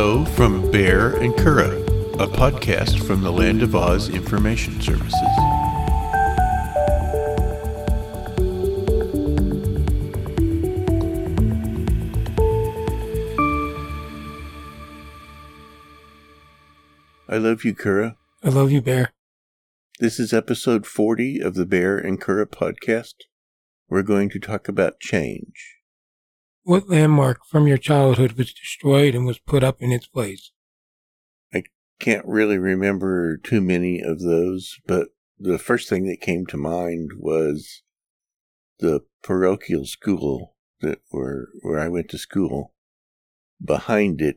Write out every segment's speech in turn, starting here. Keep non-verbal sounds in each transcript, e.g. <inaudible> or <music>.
Hello from Baehr and Curadh, a podcast from the Land of Oz Information Services. I love you, Curadh. I love you, Baehr. This is episode 40 of the Baehr and Curadh podcast. We're going to talk about change. What landmark from your childhood was destroyed and was put up in its place? I can't really remember too many of those, but the first thing that came to mind was the parochial school that where where I went to school. Behind it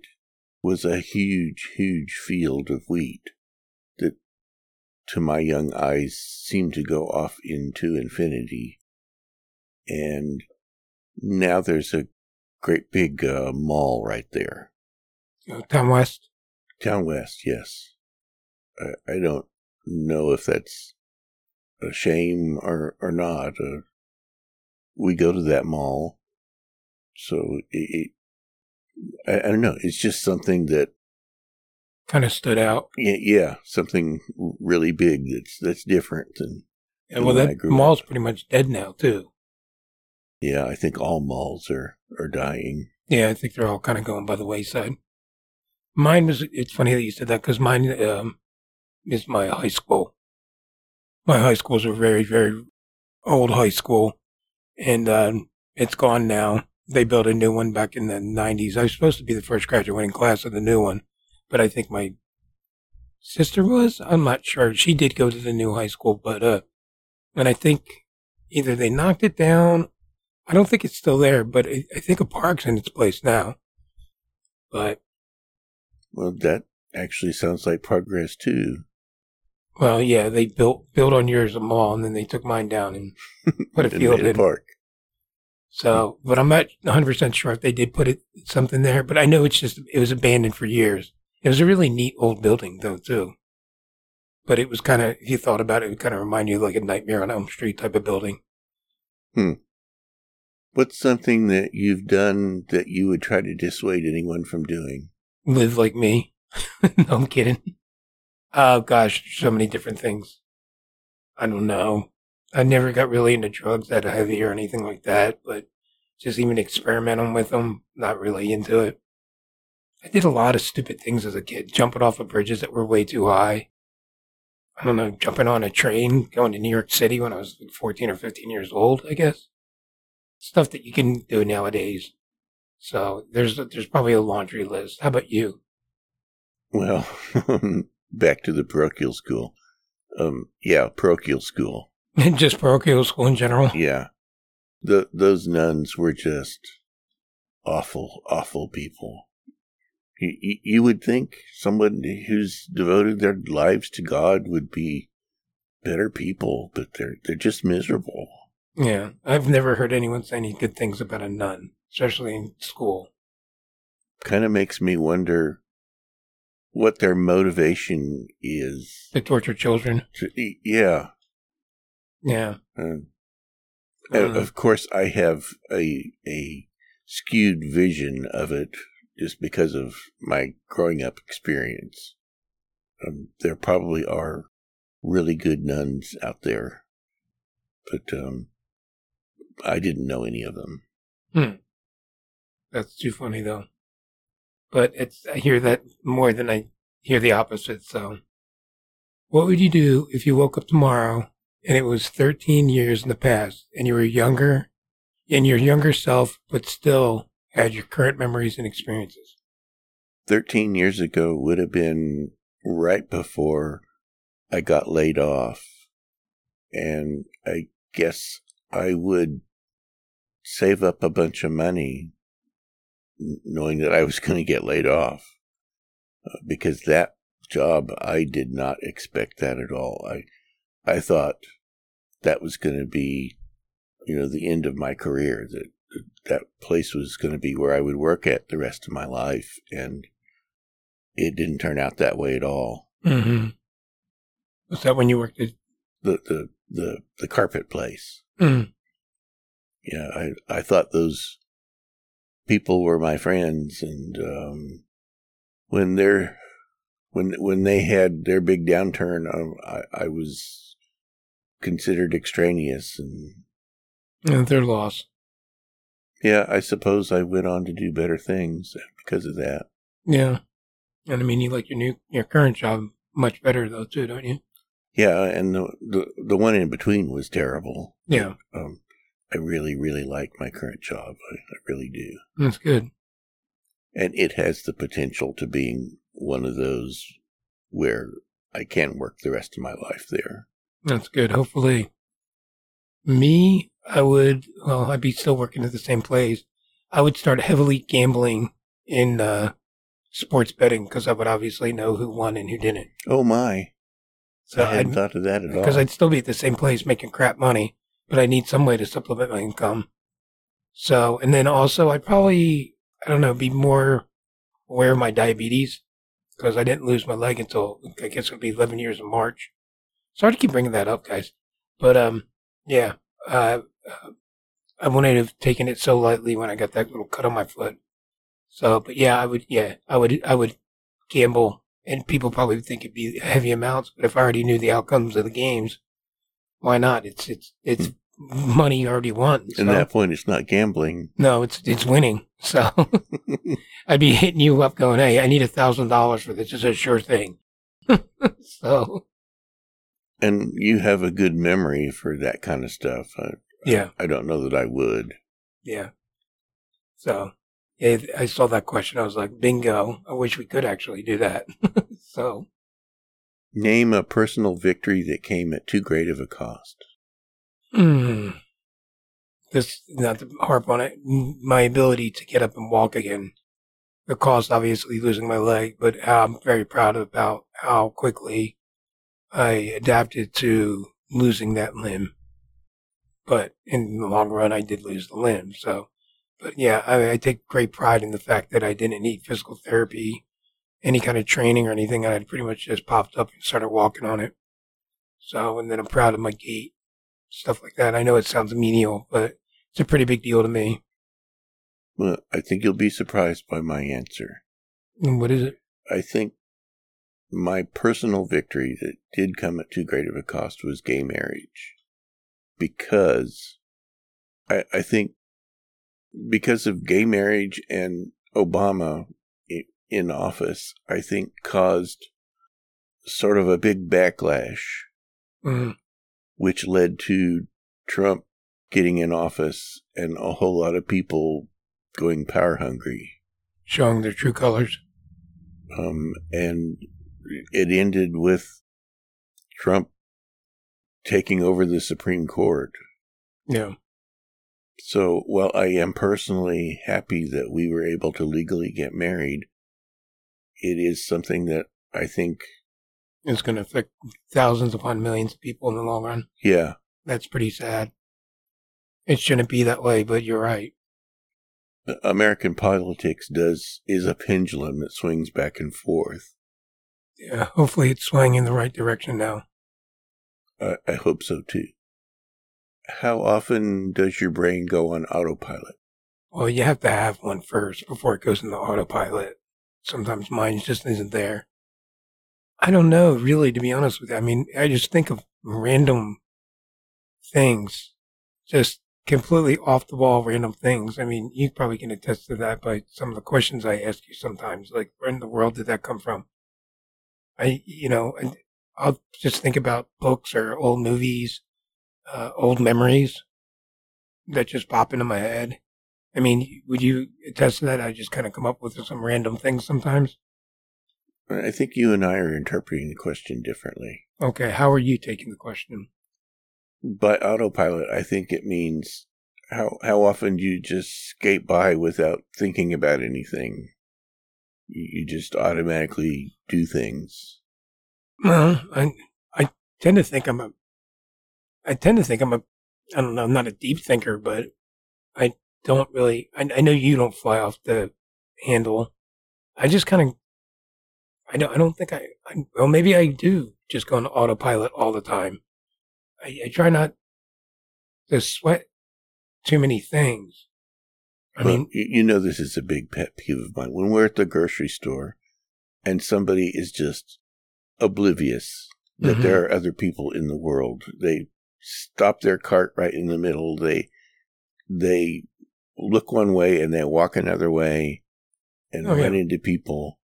was a huge, huge field of wheat that to my young eyes seemed to go off into infinity. And now there's a great big uh, mall right there. Uh, Towne West? Towne West, yes. I, I don't know if that's a shame or, or not. Uh, we go to that mall. So it, it I, I, don't know. It's just something that kind of stood out. Yeah, yeah, something really big that's that's different than. And well, that mall's pretty much dead now too. Yeah, I think all malls are, are dying. Yeah, I think they're all kind of going by the wayside. Mine was, it's funny that you said that because mine um, is my high school. My high school is a very, very old high school and um, it's gone now. They built a new one back in the 90s. I was supposed to be the first graduating class of the new one, but I think my sister was. I'm not sure. She did go to the new high school, but, uh, and I think either they knocked it down I don't think it's still there, but I, I think a park's in its place now. But well, that actually sounds like progress too. Well, yeah, they built built on yours a mall, and then they took mine down and <laughs> put a field in. A park. So, but I'm not 100 percent sure if they did put it something there. But I know it's just it was abandoned for years. It was a really neat old building though too. But it was kind of, if you thought about it, it would kind of remind you of like a Nightmare on Elm Street type of building. Hmm. What's something that you've done that you would try to dissuade anyone from doing? Live like me. <laughs> no, I'm kidding. Oh gosh, so many different things. I don't know. I never got really into drugs that heavy or anything like that, but just even experimenting with them, not really into it. I did a lot of stupid things as a kid, jumping off of bridges that were way too high. I don't know, jumping on a train, going to New York City when I was 14 or 15 years old, I guess stuff that you can do nowadays. So there's there's probably a laundry list. How about you? Well, <laughs> back to the parochial school. Um, yeah, parochial school. <laughs> just parochial school in general. Yeah, the those nuns were just awful, awful people. You, you would think someone who's devoted their lives to God would be better people, but they're they're just miserable. Yeah, I've never heard anyone say any good things about a nun, especially in school. Kind of makes me wonder what their motivation is. To torture children? To, yeah. Yeah. Uh, of course, I have a a skewed vision of it just because of my growing up experience. Um, there probably are really good nuns out there, but um, I didn't know any of them. Hmm. That's too funny though. But it's I hear that more than I hear the opposite. So, what would you do if you woke up tomorrow and it was 13 years in the past and you were younger and your younger self, but still had your current memories and experiences? 13 years ago would have been right before I got laid off. And I guess I would save up a bunch of money knowing that I was <laughs> going to get laid off uh, because that job I did not expect that at all. I I thought that was going to be you know the end of my career that that place was going to be where I would work at the rest of my life and it didn't turn out that way at all. hmm Was that when you worked at the the the, the carpet place? Mm yeah, I I thought those people were my friends, and um, when they're when when they had their big downturn, um, I, I was considered extraneous, and And their loss. yeah, I suppose I went on to do better things because of that. Yeah. And I mean, you like your new, your current job much better though, too, don't you? Yeah, and the the, the one in between was terrible. Yeah. Um, I really, really like my current job. I, I really do. That's good. And it has the potential to being one of those where I can work the rest of my life there. That's good. Hopefully, me, I would. Well, I'd be still working at the same place. I would start heavily gambling in uh, sports betting because I would obviously know who won and who didn't. Oh my. So I hadn't I'd, thought of that at all. because I'd still be at the same place making crap money, but I need some way to supplement my income. So, and then also I'd probably, I don't know, be more aware of my diabetes because I didn't lose my leg until I guess it'll be 11 years in March. Sorry to keep bringing that up, guys. But, um, yeah, uh, uh, I wouldn't have taken it so lightly when I got that little cut on my foot. So, but yeah, I would, yeah, I would, I would gamble and people probably would think it'd be heavy amounts, but if I already knew the outcomes of the games, why not? It's, it's, it's money you already won. At that point, it's not gambling. no, it's it's winning. So <laughs> I'd be hitting you up, going, "Hey, I need a thousand dollars for this. It's a sure thing." <laughs> so and you have a good memory for that kind of stuff. I, yeah, I don't know that I would. yeah. So yeah, I saw that question. I was like, "Bingo!" I wish we could actually do that. <laughs> so Name a personal victory that came at too great of a cost. Hmm. this not to harp on it. My ability to get up and walk again. The cost, obviously, losing my leg, but I'm very proud about how quickly I adapted to losing that limb. But in the long run, I did lose the limb. So, but yeah, I, I take great pride in the fact that I didn't need physical therapy, any kind of training or anything. I pretty much just popped up and started walking on it. So, and then I'm proud of my gait, stuff like that. I know it sounds menial, but it's a pretty big deal to me. Well, I think you'll be surprised by my answer. And what is it? I think my personal victory that did come at too great of a cost was gay marriage. Because I, I think because of gay marriage and Obama in office, I think caused sort of a big backlash, Mm, which led to Trump getting in office and a whole lot of people going power hungry. showing their true colors. um, and it ended with Trump taking over the Supreme Court. Yeah. So, while I am personally happy that we were able to legally get married, it is something that I think, It's going to affect thousands upon millions of people in the long run. yeah, That's pretty sad. It shouldn't be that way, but you're right. American politics does is a pendulum that swings back and forth. Yeah. Hopefully it's swinging in the right direction now. I, I hope so too. How often does your brain go on autopilot? Well, you have to have one first before it goes into autopilot. Sometimes mine just isn't there. I don't know, really, to be honest with you. I mean, I just think of random things, just completely off the wall random things. I mean, you probably can attest to that by some of the questions I ask you sometimes. Like, where in the world did that come from? I, you know, I'll just think about books or old movies, uh, old memories that just pop into my head. I mean, would you attest to that? I just kind of come up with some random things sometimes. I think you and I are interpreting the question differently. Okay, how are you taking the question? By autopilot, I think it means how how often do you just skate by without thinking about anything. You, you just automatically do things. Well, I I tend to think I'm a I tend to think I'm a I don't know, I'm not a deep thinker, but I don't really I, I know you don't fly off the handle. I just kind of I don't I don't think I, I well maybe I do just go on autopilot all the time. I, I try not to sweat too many things. I Well, mean, you, know this is a big pet peeve of mine. When we're at the grocery store and somebody is just oblivious that Mhm. there are other people in the world. They stop their cart right in the middle. They they look one way and they walk another way and Oh, yeah. run into people.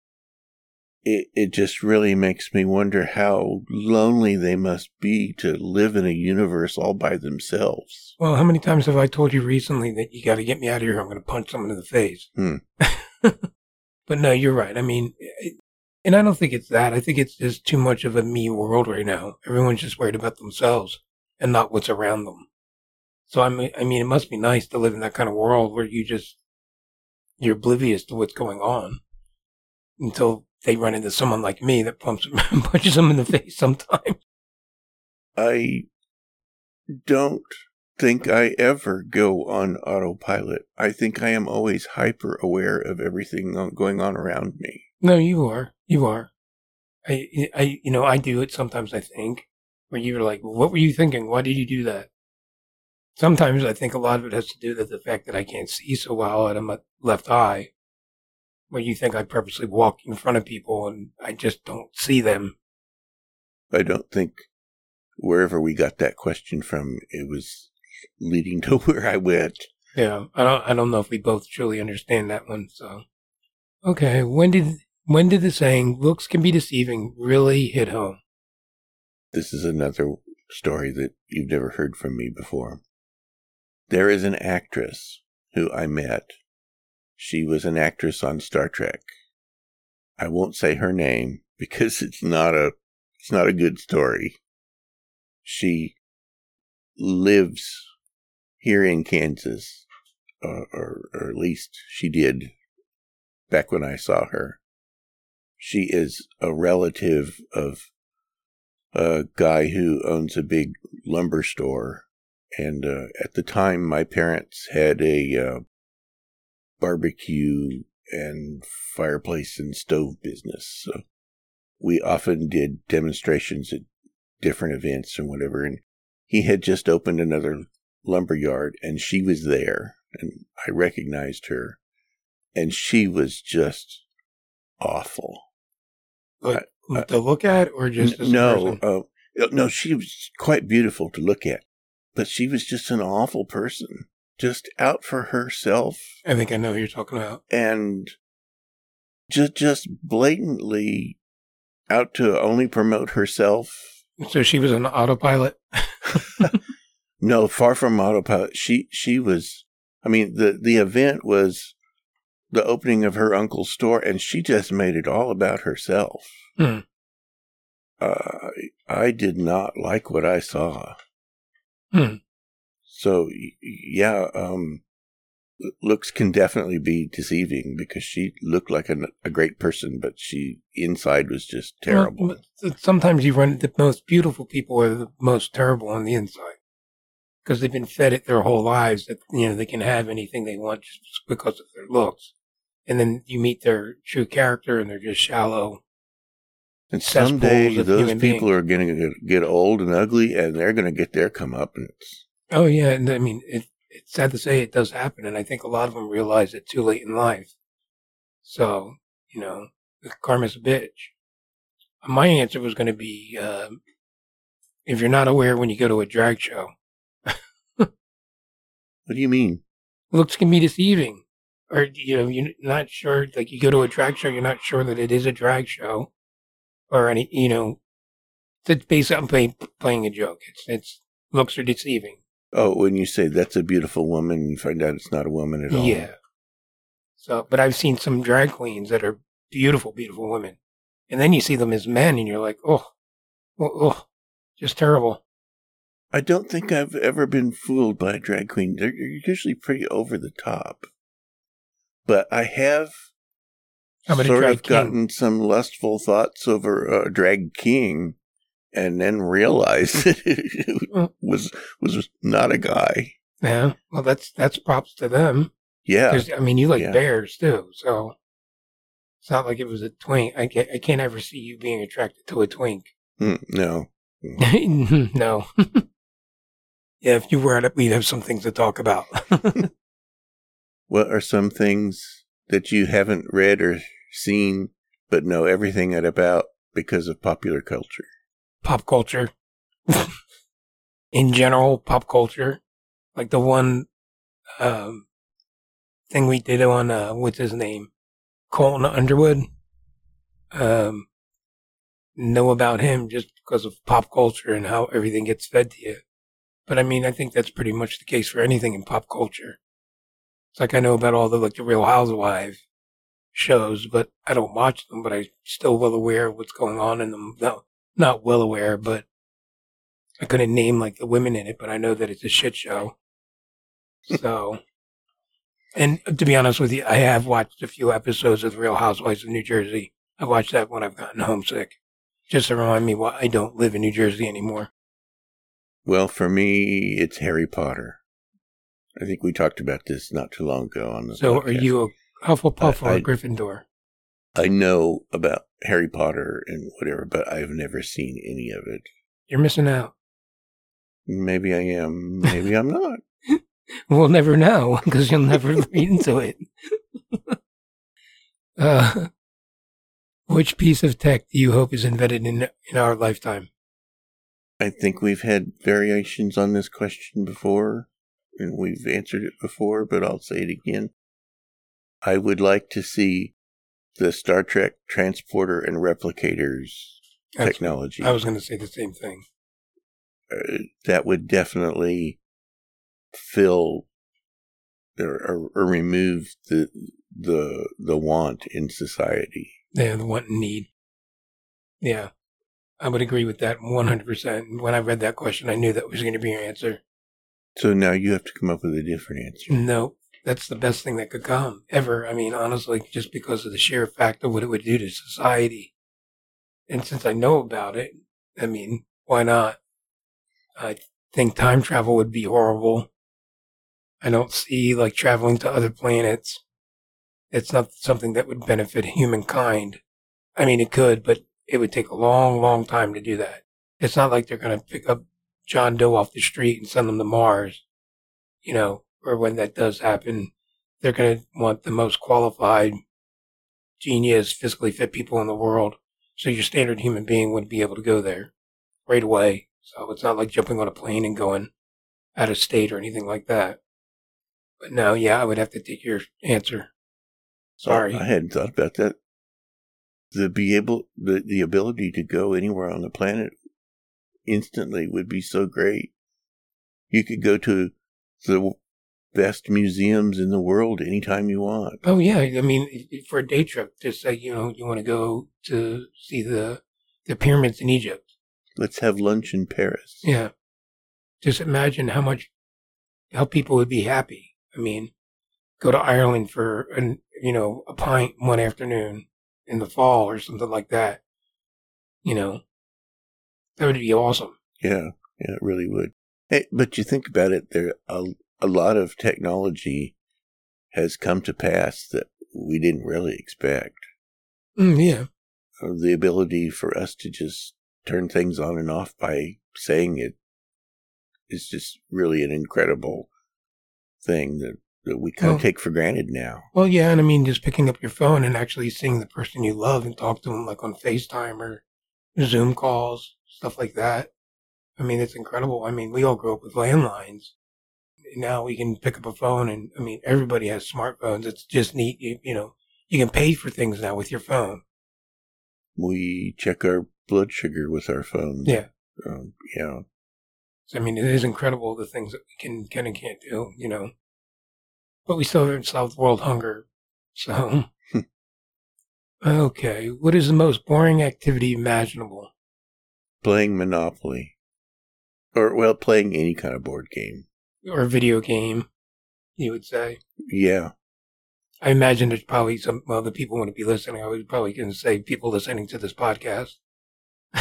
It it just really makes me wonder how lonely they must be to live in a universe all by themselves. Well, how many times have I told you recently that you got to get me out of here? I'm going to punch someone in the face. Hmm. <laughs> but no, you're right. I mean, it, and I don't think it's that. I think it's just too much of a me world right now. Everyone's just worried about themselves and not what's around them. So I mean, I mean, it must be nice to live in that kind of world where you just you're oblivious to what's going on until they run into someone like me that pumps <laughs> punches them in the face sometimes. I don't think I ever go on autopilot. I think I am always hyper aware of everything going on around me. No, you are. You are. I, I, you know, I do it sometimes. I think where you're like, "What were you thinking? Why did you do that?" Sometimes I think a lot of it has to do with the fact that I can't see so well out of my left eye. Where you think I purposely walk in front of people and I just don't see them. I don't think wherever we got that question from, it was leading <laughs> to where I went. Yeah, I don't. I don't know if we both truly understand that one. So, okay, when did when did the saying "looks can be deceiving" really hit home? This is another story that you've never heard from me before. There is an actress who I met. She was an actress on Star Trek. I won't say her name <laughs> because it's not a it's not a good story. She lives here in Kansas, uh, or or at least she did back when I saw her. She is a relative of a guy who owns a big lumber store. And uh, at the time, my parents had a uh, barbecue and fireplace and stove business. So we often did demonstrations at different events and whatever. And he had just opened another lumber yard, and she was there. And I recognized her. And she was just awful. Like Uh, to look at, or just as no, uh, no, she was quite beautiful to look at, but she was just an awful person, just out for herself I think I know who you're talking about. and just just blatantly out to only promote herself. So she was an autopilot. <laughs> No, far from autopilot. She she was. I mean, the the event was the opening of her uncle's store, and she just made it all about herself. Hmm. Uh, I did not like what I saw. Hmm. So yeah, um, looks can definitely be deceiving because she looked like a, a great person, but she inside was just terrible. Well, sometimes you run the most beautiful people are the most terrible on the inside because they've been fed it their whole lives that you know they can have anything they want just because of their looks, and then you meet their true character and they're just shallow. and someday those people beings. are going to get old and ugly, and they're going to get their comeuppance. Oh yeah, and I mean it, it's sad to say it does happen, and I think a lot of them realize it too late in life. So you know, karma's a bitch. My answer was going to be um, if you're not aware when you go to a drag show, <laughs> What do you mean? looks can be deceiving. Or, you know, you're not sure, like you go to a drag show, you're not sure that it is a drag show or any, you know, it's based on play, playing a joke. It's, it's, looks are deceiving. Oh, when you say that's a beautiful woman, you find out it's not a woman at all. Yeah. So, but I've seen some drag queens that are beautiful, beautiful women. And then you see them as men and you're like, oh, oh, oh just terrible. I don't think I've ever been fooled by a drag queen. They're usually pretty over the top. But I have sort of king? gotten some lustful thoughts over a drag king and then realized <laughs> it Mm. was was not a guy. Yeah. Well, that's, that's props to them. Yeah. I mean, you like Yeah. bears too, so it's not like it was a twink. I can't, I can't ever see you being attracted to a twink. Hmm, <laughs> no. no. <laughs> yeah, if you were at it, we'd have some things to talk about. What are some things that you haven't read or seen but know everything about because of popular culture. Pop culture. <laughs> In general, pop culture. Like the one um, thing we did on, uh, what's his name? Colton Underwood. Um, know about him just because of pop culture and how everything gets fed to you. But I mean, I think that's pretty much the case for anything in pop culture. It's like I know about all the like the Real Housewives shows, but I don't watch them. But I'm still well aware of what's going on in them. Not well aware, but I couldn't name like the women in it. But I know that it's a shit show. So, and to be honest with you, I have watched a few episodes of the Real Housewives of New Jersey. I watched that when I've gotten homesick, just to remind me why I don't live in New Jersey anymore. Well, for me, it's Harry Potter. I think we talked about this not too long ago on the. So, podcast. are you a Hufflepuff I- or I- a Gryffindor? I know about Harry Potter and whatever, but I've never seen any of it. You're missing out. Maybe I am. Maybe I'm not. <laughs> We'll never know because you'll never read <laughs> into it. <laughs> uh, which piece of tech do you hope is invented in in our lifetime? I think we've had variations on this question before, and we've answered it before, but I'll say it again. I would like to see the Star Trek transporter and replicators That's- technology. I was going to say the same thing. uh, that would definitely fill or, or, or remove the the the want in society. Yeah, the want and need. Yeah, I would agree with that 100%. When I read that question, I knew that was going to be your answer. So now you have to come up with a different answer. No, that's the best thing that could come ever. I mean, honestly, just because of the sheer fact of what it would do to society. And since I know about it, I mean, why not? I think time travel would be horrible. I don't see like traveling to other planets. It's not something that would benefit humankind. I mean, it could, but it would take a long, long time to do that. It's not like they're going to pick up John Doe off the street and send them to Mars, you know, or when that does happen, they're going to want the most qualified, genius, physically fit people in the world. So your standard human being wouldn't be able to go there right away. So it's not like jumping on a plane and going out of state or anything like that. But no, yeah, I would have to take your answer. Oh, Sorry. I hadn't thought about that. The be able the, the ability to go anywhere on the planet instantly would be so great. You could go to the best museums in the world anytime you want. Oh yeah, I mean, for a day trip, just say you know you want to go to see the the pyramids in Egypt. Let's have lunch in Paris. Yeah, just imagine how much how people would be happy. I mean, go to Ireland for an you know a pint one afternoon in the fall or something like that. You know, that would be awesome. Yeah, yeah, it really would. Hey, but you think about it, there a a lot of technology has come to pass that we didn't really expect. Mm, yeah, Uh, The ability for us to just turn things on and off by saying it is just really an incredible thing that, that we kind of take for granted now. Well, yeah, and I mean, just picking up your phone and actually seeing the person you love and talk to them like on FaceTime or Zoom calls, stuff like that. I mean, it's incredible. I mean, we all grew up with landlines. Now we can pick up a phone and, I mean, everybody has smartphones. It's just neat. You, you know, you can pay for things now with your phone. We check our blood sugar with our phones. Yeah. Um, yeah. So, I mean, it is incredible the things that we can, can and can't do, you know. But we still haven't solved world hunger. So, <laughs> okay. What is the most boring activity imaginable? Playing Monopoly. Or, well, playing any kind of board game. Or video game, you would say. Yeah. I imagine there's probably some, well, the people wouldn't be listening. I was probably going to say people listening to this podcast. <laughs>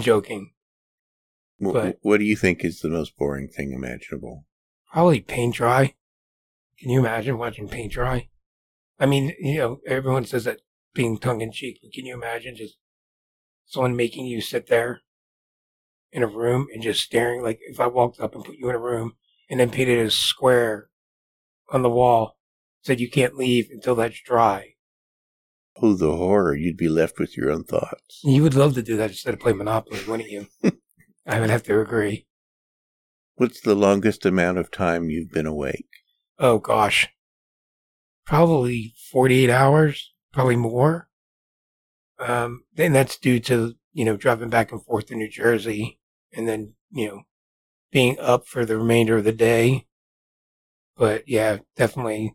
Joking. Wh- But- what do you think is the most boring thing imaginable? Probably paint dry. Can you imagine watching paint dry? I mean, you know, everyone says that being tongue in cheek, but can you imagine just someone making you sit there in a room and just staring? Like if I walked up and put you in a room and then painted a square on the wall, said you can't leave until that's dry. Oh, the horror. You'd be left with your own thoughts. You would love to do that instead of play Monopoly, wouldn't you? <laughs> I would have to agree. What's the longest amount of time you've been awake? Oh, gosh. Probably 48 hours, probably more. Um, and that's due to, you know, driving back and forth to New Jersey and then, you know, being up for the remainder of the day. But yeah, definitely.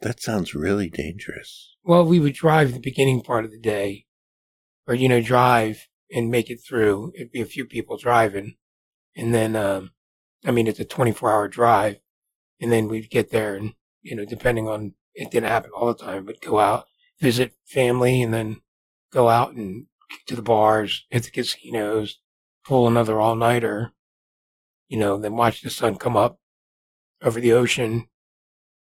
That sounds really dangerous. Well, we would drive the beginning part of the day or, you know, drive and make it through. It'd be a few people driving. And then, um, I mean, it's a 24 hour drive. And then we'd get there and, you know, depending on, it didn't happen all the time, but go out, visit family and then go out and to the bars, hit the casinos, pull another all nighter, you know, then watch the sun come up over the ocean,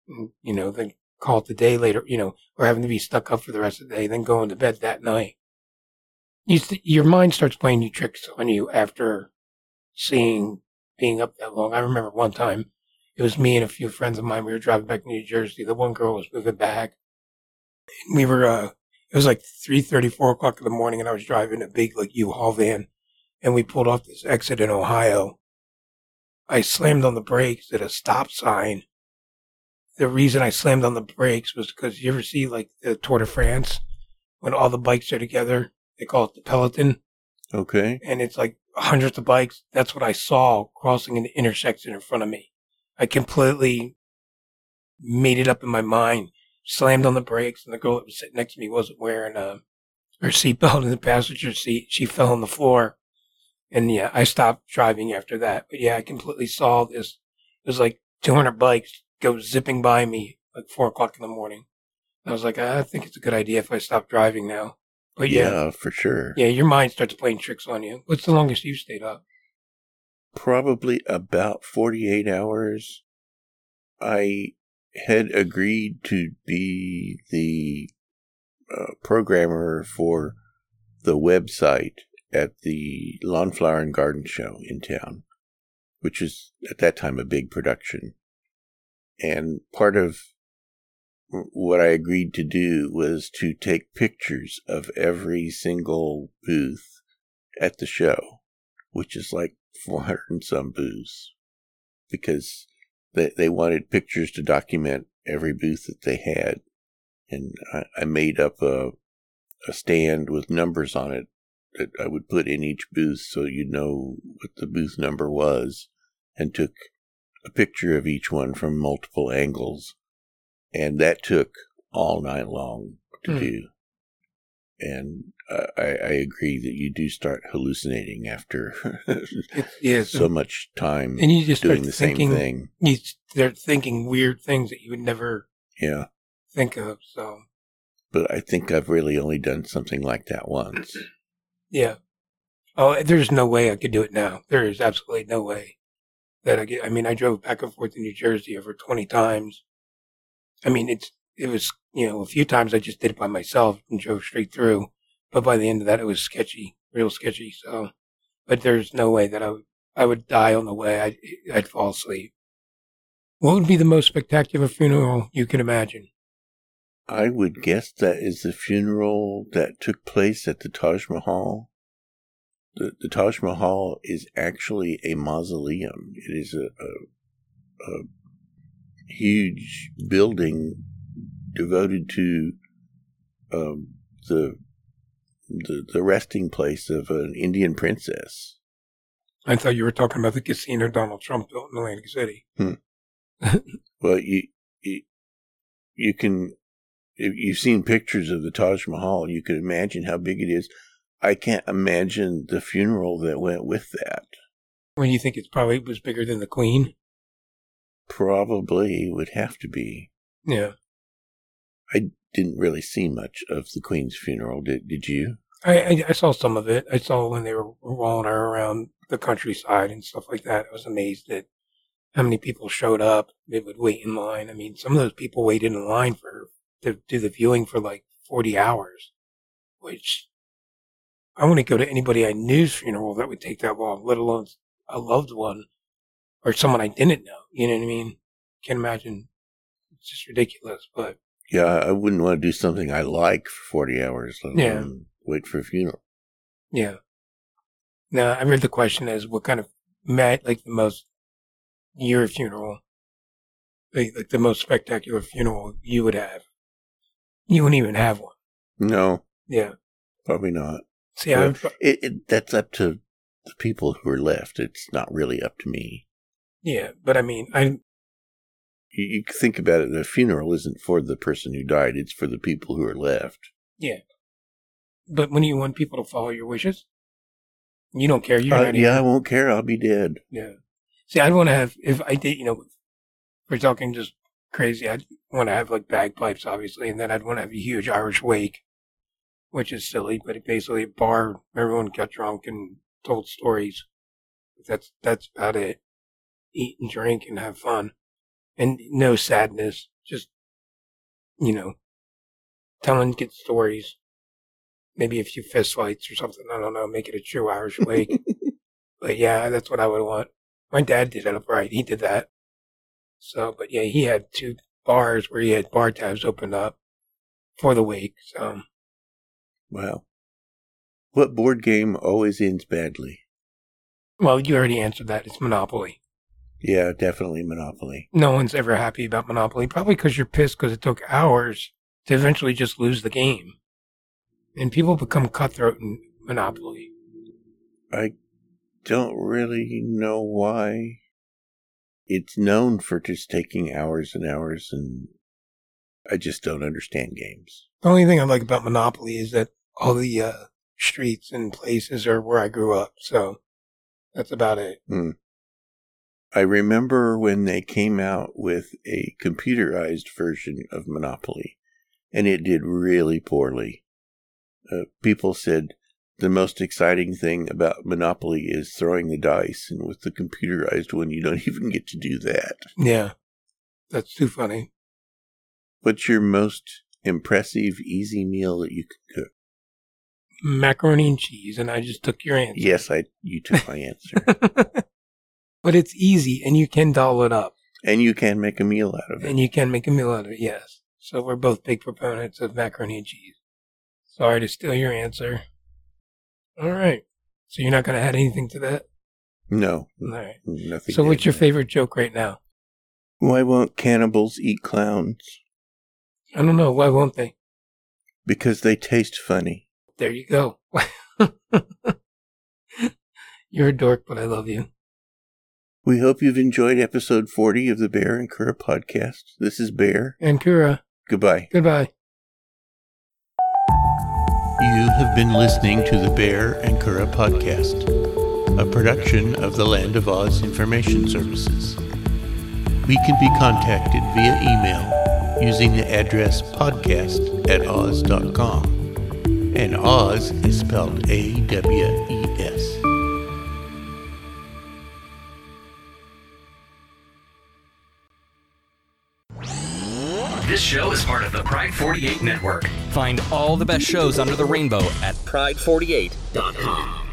and, you know, then call it the day later, you know, or having to be stuck up for the rest of the day, then going to bed that night. You st- your mind starts playing you tricks on you after seeing being up that long. I remember one time it was me and a few friends of mine. We were driving back to New Jersey. The one girl was moving back. We were, uh, it was like three thirty, four o'clock in the morning and I was driving a big like U-Haul van and we pulled off this exit in Ohio. I slammed on the brakes at a stop sign. The reason I slammed on the brakes was because you ever see like the Tour de France when all the bikes are together? They call it the peloton Okay. and it's like hundreds of bikes. That's what I saw crossing an intersection in front of me. I completely made it up in my mind, slammed on the brakes, and the girl that was sitting next to me wasn't wearing a, her seatbelt in the passenger seat. She fell on the floor. And yeah, I stopped driving after that. But yeah, I completely saw this. It was like 200 bikes go zipping by me like four o'clock in the morning. I was like, I think it's a good idea if I stop driving now. But yeah, yeah, for sure. yeah, your mind starts playing tricks on you. What's the longest you've stayed up? Probably about 48 hours. I had agreed to be the uh, programmer for the website at the Lawn Flower and Garden Show in town, which was at that time a big production. And part of what I agreed to do was to take pictures of every single booth at the show, which is like <laughs> 400 and some booths, because they, they wanted pictures to document every booth that they had. And I, I made up a, a stand with numbers on it I would put in each booth so you'd know what the booth number was and took a picture of each one from multiple angles. And that took all night long to Hmm. do. And uh, I, I agree that you do start hallucinating after <laughs> yeah, so much time and you just doing start the same thinking, thing. You start thinking weird things that you would never Yeah. think of. So But I think I've really only done something like that once. Yeah. Oh, eh, there's no way I could do it now. There is absolutely no way that I get. I mean, I drove back and forth to New Jersey over 20 times. I mean, it's it was you know a few times I just did it by myself and drove straight through, but by the end of that it was sketchy, real sketchy. So, but there's no way that I would I would die on the way. I'd I'd fall asleep. What would be the most spectacular funeral you can imagine? I would guess that is the funeral that took place at the Taj Mahal. The, the Taj Mahal is actually a mausoleum. It is a, a, a huge building devoted to um, the, the the resting place of an Indian princess. I thought you were talking about the casino Donald Trump built in Atlantic City. <laughs> Well, you you, you can if you've seen pictures of the Taj Mahal, you can imagine how big it is. I can't imagine the funeral that went with that. When you think it probably was bigger than the Queen. Probably would have to be. Yeah. I didn't really see much of the Queen's funeral. Did did you? I, I, I saw some of it. I saw when they were rolling her around the countryside and stuff like that. I was amazed at how many people showed up. They would wait in line. I mean, some of those people waited in line for to do the viewing for like 40 hours, which I wouldn't go to anybody I knew's funeral that would take that long, let alone a loved one or someone I didn't know. You know what I mean? Can't imagine. It's just ridiculous. But Yeah, I wouldn't want to do something I like for 40 hours, let Yeah. alone wait for a funeral. Yeah. Now, I read the question as what kind of mad, like the most your funeral, like, like the most spectacular funeral you would have. You wouldn't even have one. No, Yeah. probably not. See, It, it, that's up to the people who are left. It's not really up to me. yeah, but I mean, I, You, you think about it, the funeral isn't for the person who died, it's for the people who are left. Yeah. But when you want people to follow your wishes, you don't care. You're Uh, not yeah, I won't care. I'll be dead. yeah. See, I'd want to have, if I did, you know, we're talking just crazy, I'd want to have like bagpipes, obviously, and then I'd want to have a huge Irish wake, which is silly, but it basically a bar, everyone got drunk and told stories. That's, that's about it. Eat and drink and have fun. And no sadness, just, you know, telling good stories. Maybe a few fist fights or something. I don't know. Make it a true Irish wake. <laughs> but yeah, that's what I would want. My dad did it right. He did that. So, but yeah, he had two bars where he had bar tabs opened up for the wake. So, Wow. What board game always ends badly? well, you already answered that. It's Monopoly. Yeah, definitely Monopoly. No one's ever happy about Monopoly, probably because you're pissed because it took hours to eventually just lose the game. And people become cutthroat in Monopoly. I don't really know why. It's known for just taking hours and hours, and I just don't understand games. The only thing I like about Monopoly is that all the uh, streets and places are where I grew up. So that's about it. I remember when they came out with a computerized version of Monopoly, and it did really poorly. Uh, people said the most exciting thing about Monopoly is throwing the dice, and with the computerized one, you don't <laughs> even get to do that. Yeah. That's too funny. What's your most impressive easy meal that you can cook? Macaroni and cheese, and I just took your answer. Yes, I. You took my answer, <laughs> but it's easy, and you can doll it up, and you can make a meal out of it. and you can make a meal out of it, yes. So we're both big proponents of macaroni and cheese. Sorry to steal your answer. All right. So you're not going to add anything to that? No, All right. nothing. So what's your add. favorite joke right now? Why won't cannibals eat clowns? I don't know. Why won't they? Because they taste funny. There you go. <laughs> You're a dork, but I love you. We hope you've enjoyed episode 40 of the Baehr and Curadh podcast. This is Baehr. And Curadh, Goodbye. goodbye. You have been listening to the Baehr and Curadh podcast, a production of the Land of Oz Information Services. We can be contacted via email using the address podcast at awes.com. And Oz is spelled A W E S. This show is part of the Pride 48 network. Find all the best shows under the rainbow at Pride48.com.